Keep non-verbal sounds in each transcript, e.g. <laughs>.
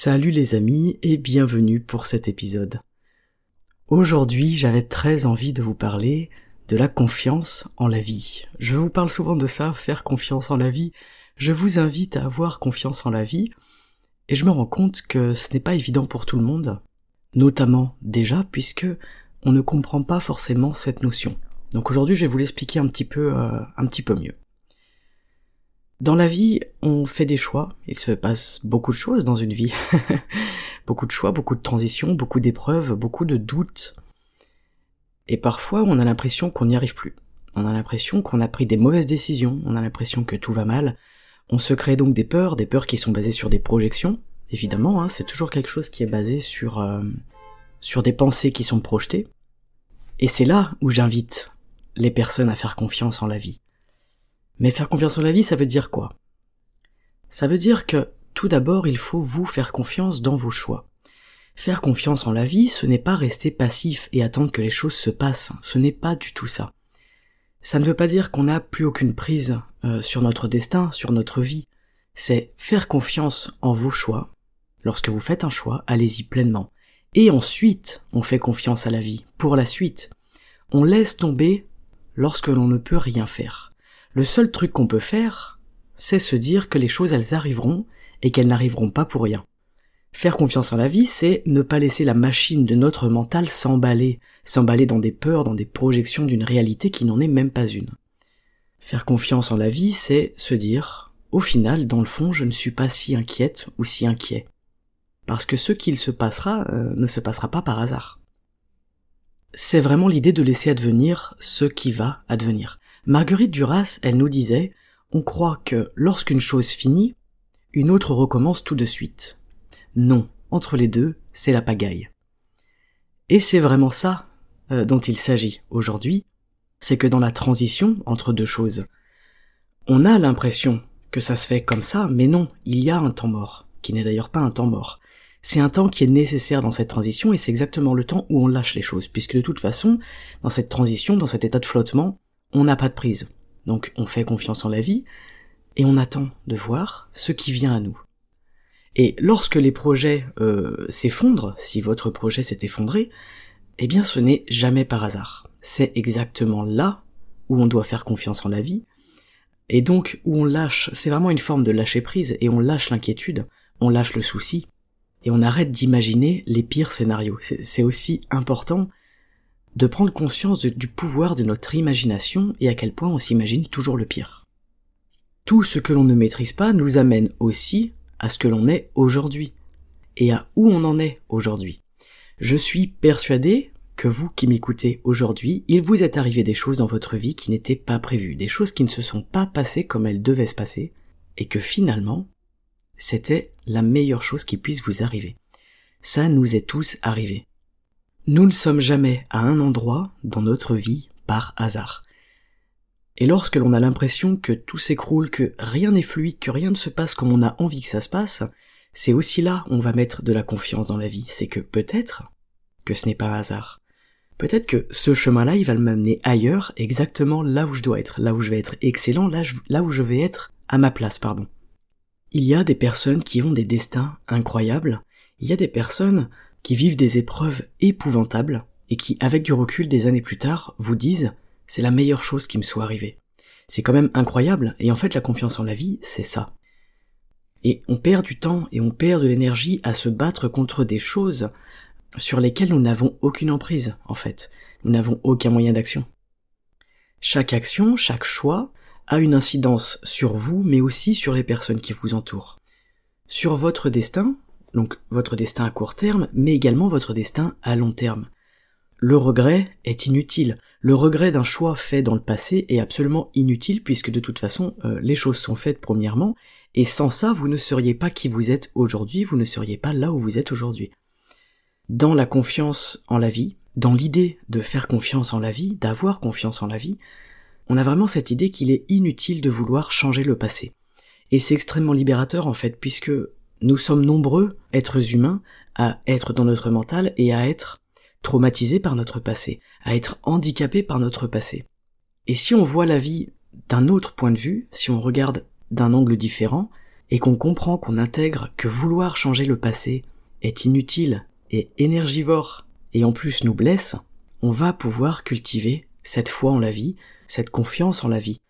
Salut les amis et bienvenue pour cet épisode. Aujourd'hui j'avais très envie de vous parler de la confiance en la vie. Je vous parle souvent de ça, faire confiance en la vie. Je vous invite à avoir confiance en la vie et je me rends compte que ce n'est pas évident pour tout le monde, notamment déjà puisque on ne comprend pas forcément cette notion. Donc aujourd'hui, je vais vous l'expliquer un petit peu, euh, un petit peu mieux. Dans la vie, on fait des choix. Il se passe beaucoup de choses dans une vie. <laughs> beaucoup de choix, beaucoup de transitions, beaucoup d'épreuves, beaucoup de doutes. Et parfois, on a l'impression qu'on n'y arrive plus. On a l'impression qu'on a pris des mauvaises décisions. On a l'impression que tout va mal. On se crée donc des peurs, des peurs qui sont basées sur des projections. Évidemment, hein, c'est toujours quelque chose qui est basé sur euh, sur des pensées qui sont projetées. Et c'est là où j'invite les personnes à faire confiance en la vie. Mais faire confiance en la vie, ça veut dire quoi? Ça veut dire que tout d'abord, il faut vous faire confiance dans vos choix. Faire confiance en la vie, ce n'est pas rester passif et attendre que les choses se passent, ce n'est pas du tout ça. Ça ne veut pas dire qu'on n'a plus aucune prise euh, sur notre destin, sur notre vie. C'est faire confiance en vos choix. Lorsque vous faites un choix, allez-y pleinement. Et ensuite, on fait confiance à la vie, pour la suite. On laisse tomber lorsque l'on ne peut rien faire. Le seul truc qu'on peut faire, c'est se dire que les choses elles arriveront et qu'elles n'arriveront pas pour rien. Faire confiance en la vie, c'est ne pas laisser la machine de notre mental s'emballer, s'emballer dans des peurs, dans des projections d'une réalité qui n'en est même pas une. Faire confiance en la vie, c'est se dire, au final, dans le fond, je ne suis pas si inquiète ou si inquiet parce que ce qu'il se passera euh, ne se passera pas par hasard. C'est vraiment l'idée de laisser advenir ce qui va advenir. Marguerite Duras, elle nous disait, on croit que lorsqu'une chose finit, une autre recommence tout de suite. Non, entre les deux, c'est la pagaille. Et c'est vraiment ça euh, dont il s'agit aujourd'hui, c'est que dans la transition entre deux choses, on a l'impression que ça se fait comme ça, mais non, il y a un temps mort, qui n'est d'ailleurs pas un temps mort. C'est un temps qui est nécessaire dans cette transition et c'est exactement le temps où on lâche les choses, puisque de toute façon, dans cette transition, dans cet état de flottement, on n'a pas de prise. Donc on fait confiance en la vie et on attend de voir ce qui vient à nous. Et lorsque les projets euh, s'effondrent, si votre projet s'est effondré, eh bien ce n'est jamais par hasard. C'est exactement là où on doit faire confiance en la vie, et donc où on lâche, c'est vraiment une forme de lâcher prise, et on lâche l'inquiétude, on lâche le souci, et on arrête d'imaginer les pires scénarios. C'est aussi important de prendre conscience du pouvoir de notre imagination et à quel point on s'imagine toujours le pire. Tout ce que l'on ne maîtrise pas nous amène aussi à ce que l'on est aujourd'hui et à où on en est aujourd'hui. Je suis persuadé que vous qui m'écoutez aujourd'hui, il vous est arrivé des choses dans votre vie qui n'étaient pas prévues, des choses qui ne se sont pas passées comme elles devaient se passer, et que finalement, c'était la meilleure chose qui puisse vous arriver. Ça nous est tous arrivé. Nous ne sommes jamais à un endroit dans notre vie par hasard. Et lorsque l'on a l'impression que tout s'écroule, que rien n'est fluide, que rien ne se passe comme on a envie que ça se passe, c'est aussi là on va mettre de la confiance dans la vie. C'est que peut-être que ce n'est pas un hasard. Peut-être que ce chemin-là, il va m'amener ailleurs, exactement là où je dois être, là où je vais être excellent, là où je vais être à ma place, pardon. Il y a des personnes qui ont des destins incroyables, il y a des personnes qui vivent des épreuves épouvantables et qui, avec du recul des années plus tard, vous disent c'est la meilleure chose qui me soit arrivée. C'est quand même incroyable, et en fait la confiance en la vie, c'est ça. Et on perd du temps et on perd de l'énergie à se battre contre des choses sur lesquelles nous n'avons aucune emprise, en fait. Nous n'avons aucun moyen d'action. Chaque action, chaque choix, a une incidence sur vous, mais aussi sur les personnes qui vous entourent. Sur votre destin, donc votre destin à court terme, mais également votre destin à long terme. le regret est inutile. Le regret d'un choix fait dans le passé est absolument inutile puisque de toute façon euh, les choses sont faites premièrement et sans ça vous ne seriez pas qui vous êtes aujourd'hui, vous ne seriez pas là où vous êtes aujourd'hui. Dans la confiance en la vie, dans l'idée de faire confiance en la vie, d'avoir confiance en la vie, on a vraiment cette idée qu'il est inutile de vouloir changer le passé. Et c'est extrêmement libérateur en fait puisque nous sommes nombreux, êtres humains, à être dans notre mental et à être traumatisés par notre passé, à être handicapés par notre passé. Et si on voit la vie d'un autre point de vue, si on regarde d'un angle différent, et qu'on comprend qu'on intègre que vouloir changer le passé est inutile et énergivore, et en plus nous blesse, on va pouvoir cultiver cette foi en la vie, cette confiance en la vie.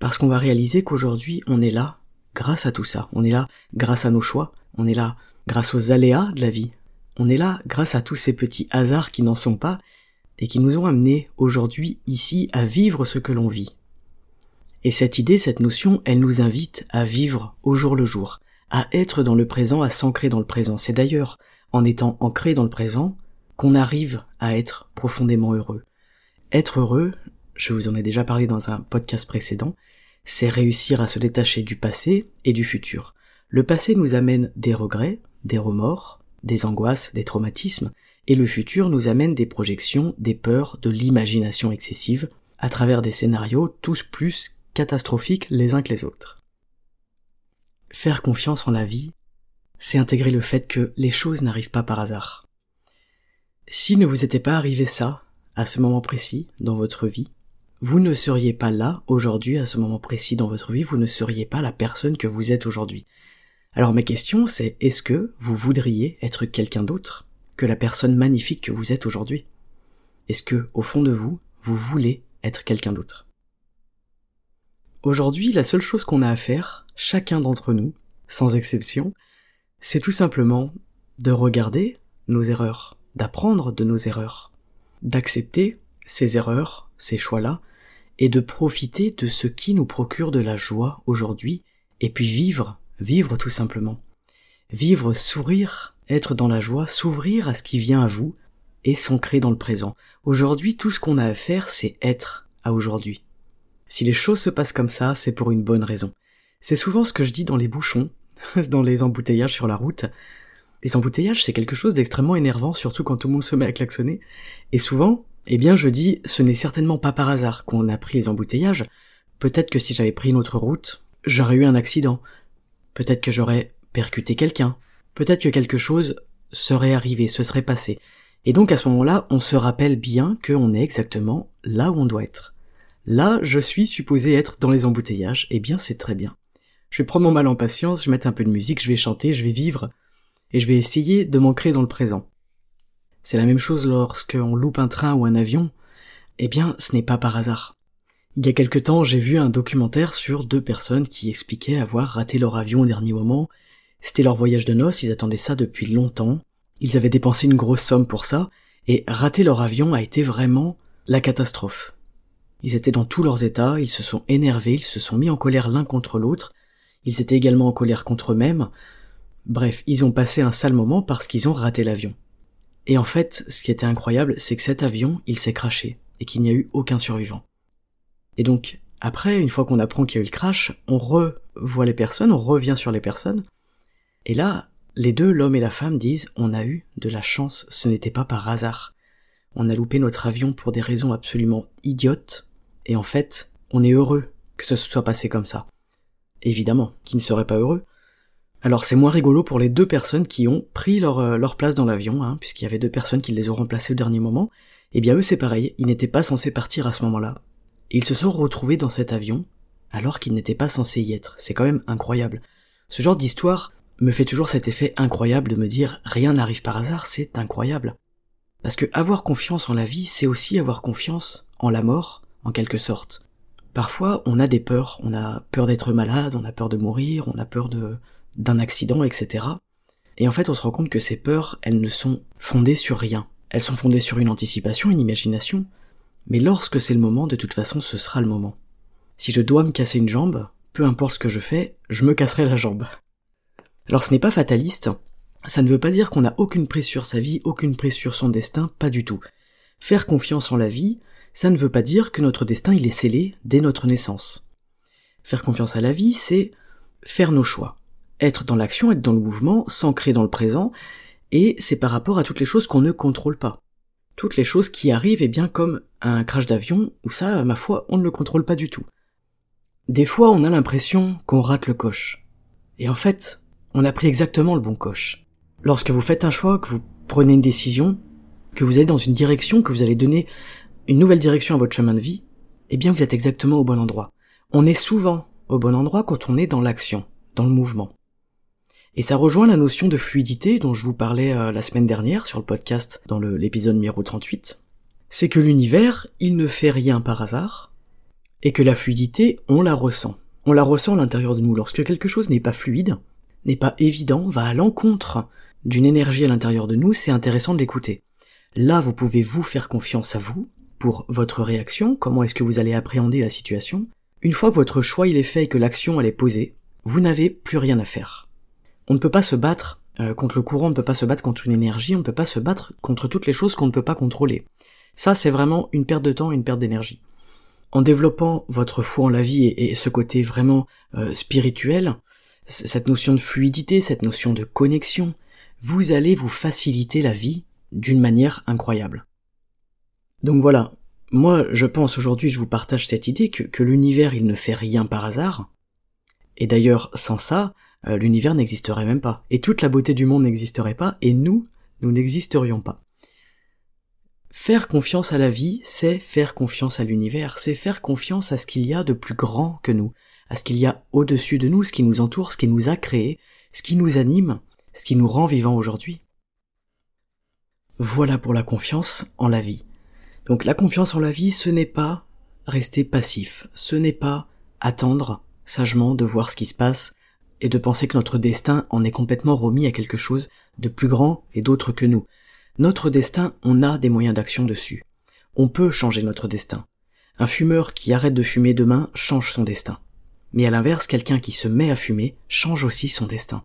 Parce qu'on va réaliser qu'aujourd'hui on est là grâce à tout ça, on est là grâce à nos choix, on est là grâce aux aléas de la vie, on est là grâce à tous ces petits hasards qui n'en sont pas et qui nous ont amenés aujourd'hui ici à vivre ce que l'on vit. Et cette idée, cette notion, elle nous invite à vivre au jour le jour, à être dans le présent, à s'ancrer dans le présent. C'est d'ailleurs en étant ancré dans le présent qu'on arrive à être profondément heureux. Être heureux, je vous en ai déjà parlé dans un podcast précédent, c'est réussir à se détacher du passé et du futur. Le passé nous amène des regrets, des remords, des angoisses, des traumatismes, et le futur nous amène des projections, des peurs, de l'imagination excessive, à travers des scénarios tous plus catastrophiques les uns que les autres. Faire confiance en la vie, c'est intégrer le fait que les choses n'arrivent pas par hasard. Si ne vous était pas arrivé ça, à ce moment précis, dans votre vie, vous ne seriez pas là aujourd'hui, à ce moment précis dans votre vie, vous ne seriez pas la personne que vous êtes aujourd'hui. Alors ma question c'est est-ce que vous voudriez être quelqu'un d'autre que la personne magnifique que vous êtes aujourd'hui? Est-ce que, au fond de vous, vous voulez être quelqu'un d'autre? Aujourd'hui, la seule chose qu'on a à faire, chacun d'entre nous, sans exception, c'est tout simplement de regarder nos erreurs, d'apprendre de nos erreurs, d'accepter ces erreurs, ces choix-là, et de profiter de ce qui nous procure de la joie aujourd'hui, et puis vivre vivre tout simplement. Vivre, sourire, être dans la joie, s'ouvrir à ce qui vient à vous, et s'ancrer dans le présent. Aujourd'hui, tout ce qu'on a à faire, c'est être à aujourd'hui. Si les choses se passent comme ça, c'est pour une bonne raison. C'est souvent ce que je dis dans les bouchons, <laughs> dans les embouteillages sur la route. Les embouteillages, c'est quelque chose d'extrêmement énervant, surtout quand tout le monde se met à klaxonner. Et souvent, eh bien, je dis, ce n'est certainement pas par hasard qu'on a pris les embouteillages. Peut-être que si j'avais pris une autre route, j'aurais eu un accident. Peut-être que j'aurais percuté quelqu'un. Peut-être que quelque chose serait arrivé, se serait passé. Et donc à ce moment-là, on se rappelle bien qu'on est exactement là où on doit être. Là, je suis supposé être dans les embouteillages, eh bien c'est très bien. Je vais prendre mon mal en patience, je vais mettre un peu de musique, je vais chanter, je vais vivre, et je vais essayer de m'ancrer dans le présent. C'est la même chose lorsqu'on loupe un train ou un avion, eh bien ce n'est pas par hasard. Il y a quelque temps, j'ai vu un documentaire sur deux personnes qui expliquaient avoir raté leur avion au dernier moment. C'était leur voyage de noces, ils attendaient ça depuis longtemps. Ils avaient dépensé une grosse somme pour ça, et rater leur avion a été vraiment la catastrophe. Ils étaient dans tous leurs états, ils se sont énervés, ils se sont mis en colère l'un contre l'autre, ils étaient également en colère contre eux-mêmes. Bref, ils ont passé un sale moment parce qu'ils ont raté l'avion. Et en fait, ce qui était incroyable, c'est que cet avion, il s'est craché, et qu'il n'y a eu aucun survivant. Et donc, après, une fois qu'on apprend qu'il y a eu le crash, on revoit les personnes, on revient sur les personnes. Et là, les deux, l'homme et la femme, disent on a eu de la chance, ce n'était pas par hasard. On a loupé notre avion pour des raisons absolument idiotes, et en fait, on est heureux que ce soit passé comme ça. Évidemment, qui ne serait pas heureux? Alors c'est moins rigolo pour les deux personnes qui ont pris leur, euh, place dans l'avion, hein, puisqu'il y avait deux personnes qui les ont remplacées au dernier moment. Eh bien eux c'est pareil, ils n'étaient pas censés partir à ce moment-là ils se sont retrouvés dans cet avion alors qu'ils n'étaient pas censés y être. C'est quand même incroyable. Ce genre d'histoire me fait toujours cet effet incroyable de me dire rien n'arrive par hasard, c'est incroyable. Parce que avoir confiance en la vie, c'est aussi avoir confiance en la mort, en quelque sorte. Parfois, on a des peurs, on a peur d'être malade, on a peur de mourir, on a peur de d'un accident, etc. Et en fait, on se rend compte que ces peurs, elles ne sont fondées sur rien. Elles sont fondées sur une anticipation, une imagination, mais lorsque c'est le moment, de toute façon, ce sera le moment. Si je dois me casser une jambe, peu importe ce que je fais, je me casserai la jambe. Alors ce n'est pas fataliste, ça ne veut pas dire qu'on n'a aucune prise sur sa vie, aucune prise sur son destin, pas du tout. Faire confiance en la vie, ça ne veut pas dire que notre destin il est scellé dès notre naissance. Faire confiance à la vie, c'est faire nos choix. Être dans l'action, être dans le mouvement, s'ancrer dans le présent, et c'est par rapport à toutes les choses qu'on ne contrôle pas. Toutes les choses qui arrivent, eh bien comme un crash d'avion, où ça, ma foi, on ne le contrôle pas du tout. Des fois, on a l'impression qu'on rate le coche. Et en fait, on a pris exactement le bon coche. Lorsque vous faites un choix, que vous prenez une décision, que vous allez dans une direction, que vous allez donner une nouvelle direction à votre chemin de vie, eh bien vous êtes exactement au bon endroit. On est souvent au bon endroit quand on est dans l'action, dans le mouvement. Et ça rejoint la notion de fluidité dont je vous parlais euh, la semaine dernière sur le podcast dans l'épisode numéro 38. C'est que l'univers, il ne fait rien par hasard, et que la fluidité, on la ressent. On la ressent à l'intérieur de nous. Lorsque quelque chose n'est pas fluide, n'est pas évident, va à l'encontre d'une énergie à l'intérieur de nous, c'est intéressant de l'écouter. Là, vous pouvez vous faire confiance à vous pour votre réaction, comment est-ce que vous allez appréhender la situation. Une fois que votre choix il est fait et que l'action elle est posée, vous n'avez plus rien à faire. On ne peut pas se battre euh, contre le courant, on ne peut pas se battre contre une énergie, on ne peut pas se battre contre toutes les choses qu'on ne peut pas contrôler. Ça, c'est vraiment une perte de temps, une perte d'énergie. En développant votre foi en la vie et, ce côté vraiment euh, spirituel, cette notion de fluidité, cette notion de connexion, vous allez vous faciliter la vie d'une manière incroyable. Donc voilà, moi je pense aujourd'hui, je vous partage cette idée que, que l'univers il ne fait rien par hasard, et d'ailleurs sans ça, euh, l'univers n'existerait même pas, et toute la beauté du monde n'existerait pas, et nous, nous n'existerions pas. Faire confiance à la vie, c'est faire confiance à l'univers, c'est faire confiance à ce qu'il y a de plus grand que nous, à ce qu'il y a au-dessus de nous, ce qui nous entoure, ce qui nous a créés, ce qui nous anime, ce qui nous rend vivants aujourd'hui. Voilà pour la confiance en la vie. Donc la confiance en la vie, ce n'est pas rester passif, ce n'est pas attendre sagement de voir ce qui se passe et de penser que notre destin en est complètement remis à quelque chose de plus grand et d'autre que nous. Notre destin, on a des moyens d'action dessus. On peut changer notre destin. Un fumeur qui arrête de fumer demain change son destin. Mais à l'inverse, quelqu'un qui se met à fumer change aussi son destin.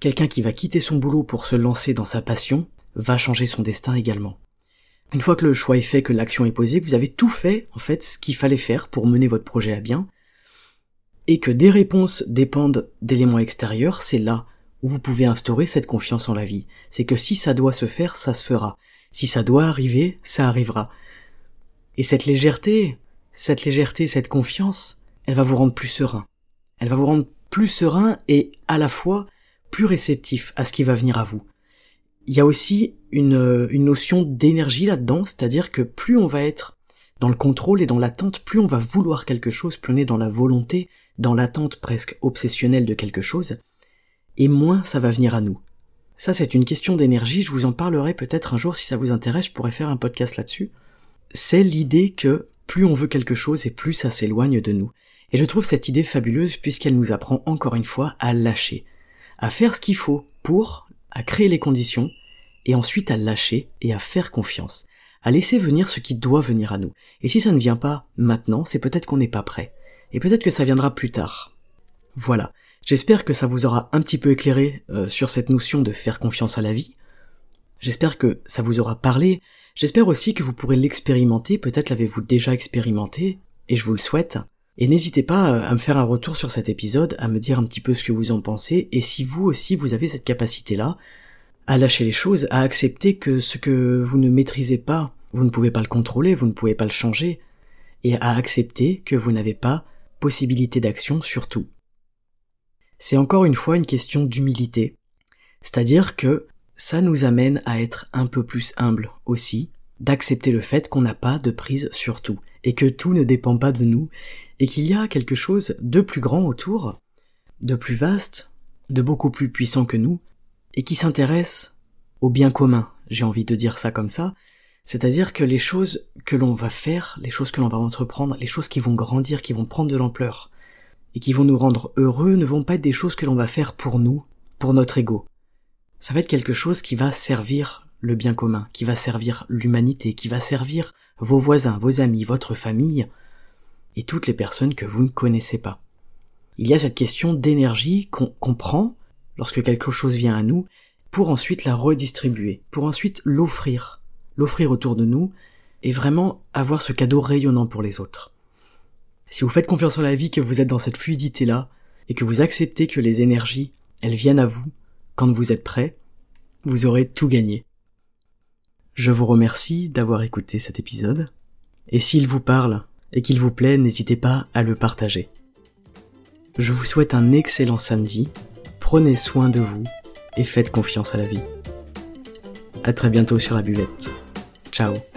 Quelqu'un qui va quitter son boulot pour se lancer dans sa passion va changer son destin également. Une fois que le choix est fait, que l'action est posée, que vous avez tout fait, en fait, ce qu'il fallait faire pour mener votre projet à bien, et que des réponses dépendent d'éléments extérieurs, c'est là où vous pouvez instaurer cette confiance en la vie. C'est que si ça doit se faire, ça se fera. Si ça doit arriver, ça arrivera. Et cette légèreté, cette légèreté, cette confiance, elle va vous rendre plus serein. Elle va vous rendre plus serein et à la fois plus réceptif à ce qui va venir à vous il y a aussi une, notion d'énergie là-dedans, c'est-à-dire que plus on va être dans le contrôle et dans l'attente, plus on va vouloir quelque chose, plus on est dans la volonté, dans l'attente presque obsessionnelle de quelque chose, et moins ça va venir à nous. Ça c'est une question d'énergie, je vous en parlerai peut-être un jour si ça vous intéresse, je pourrais faire un podcast là-dessus. C'est l'idée que plus on veut quelque chose et plus ça s'éloigne de nous. Et je trouve cette idée fabuleuse puisqu'elle nous apprend encore une fois à lâcher, à faire ce qu'il faut pour à créer les conditions, et ensuite à lâcher et à faire confiance, à laisser venir ce qui doit venir à nous. Et si ça ne vient pas maintenant, c'est peut-être qu'on n'est pas prêt, et peut-être que ça viendra plus tard. Voilà, j'espère que ça vous aura un petit peu éclairé euh, sur cette notion de faire confiance à la vie. J'espère que ça vous aura parlé, j'espère aussi que vous pourrez l'expérimenter, peut-être l'avez-vous déjà expérimenté, et je vous le souhaite. Et n'hésitez pas euh, à me faire un retour sur cet épisode, à me dire un petit peu ce que vous en pensez, et si vous aussi vous avez cette capacité-là, à lâcher les choses, à accepter que ce que vous ne maîtrisez pas, vous ne pouvez pas le contrôler, vous ne pouvez pas le changer, et à accepter que vous n'avez pas possibilité d'action sur tout. C'est encore une fois une question d'humilité, c'est-à-dire que ça nous amène à être un peu plus humble aussi, d'accepter le fait qu'on n'a pas de prise sur tout, et que tout ne dépend pas de nous, et qu'il y a quelque chose de plus grand autour, de plus vaste, de beaucoup plus puissant que nous, et qui s'intéresse au bien commun, j'ai envie de dire ça comme ça, c'est-à-dire que les choses que l'on va faire, les choses que l'on va entreprendre, les choses qui vont grandir, qui vont prendre de l'ampleur, et qui vont nous rendre heureux, ne vont pas être des choses que l'on va faire pour nous, pour notre ego. Ça va être quelque chose qui va servir le bien commun, qui va servir l'humanité, qui va servir vos voisins, vos amis, votre famille, et toutes les personnes que vous ne connaissez pas. Il y a cette question d'énergie qu'on prend lorsque quelque chose vient à nous, pour ensuite la redistribuer, pour ensuite l'offrir, l'offrir autour de nous, et vraiment avoir ce cadeau rayonnant pour les autres. Si vous faites confiance en la vie, que vous êtes dans cette fluidité-là, et que vous acceptez que les énergies, elles viennent à vous quand vous êtes prêt, vous aurez tout gagné. Je vous remercie d'avoir écouté cet épisode, et s'il vous parle et qu'il vous plaît, n'hésitez pas à le partager. Je vous souhaite un excellent samedi, prenez soin de vous et faites confiance à la vie. À très bientôt sur la buvette. Ciao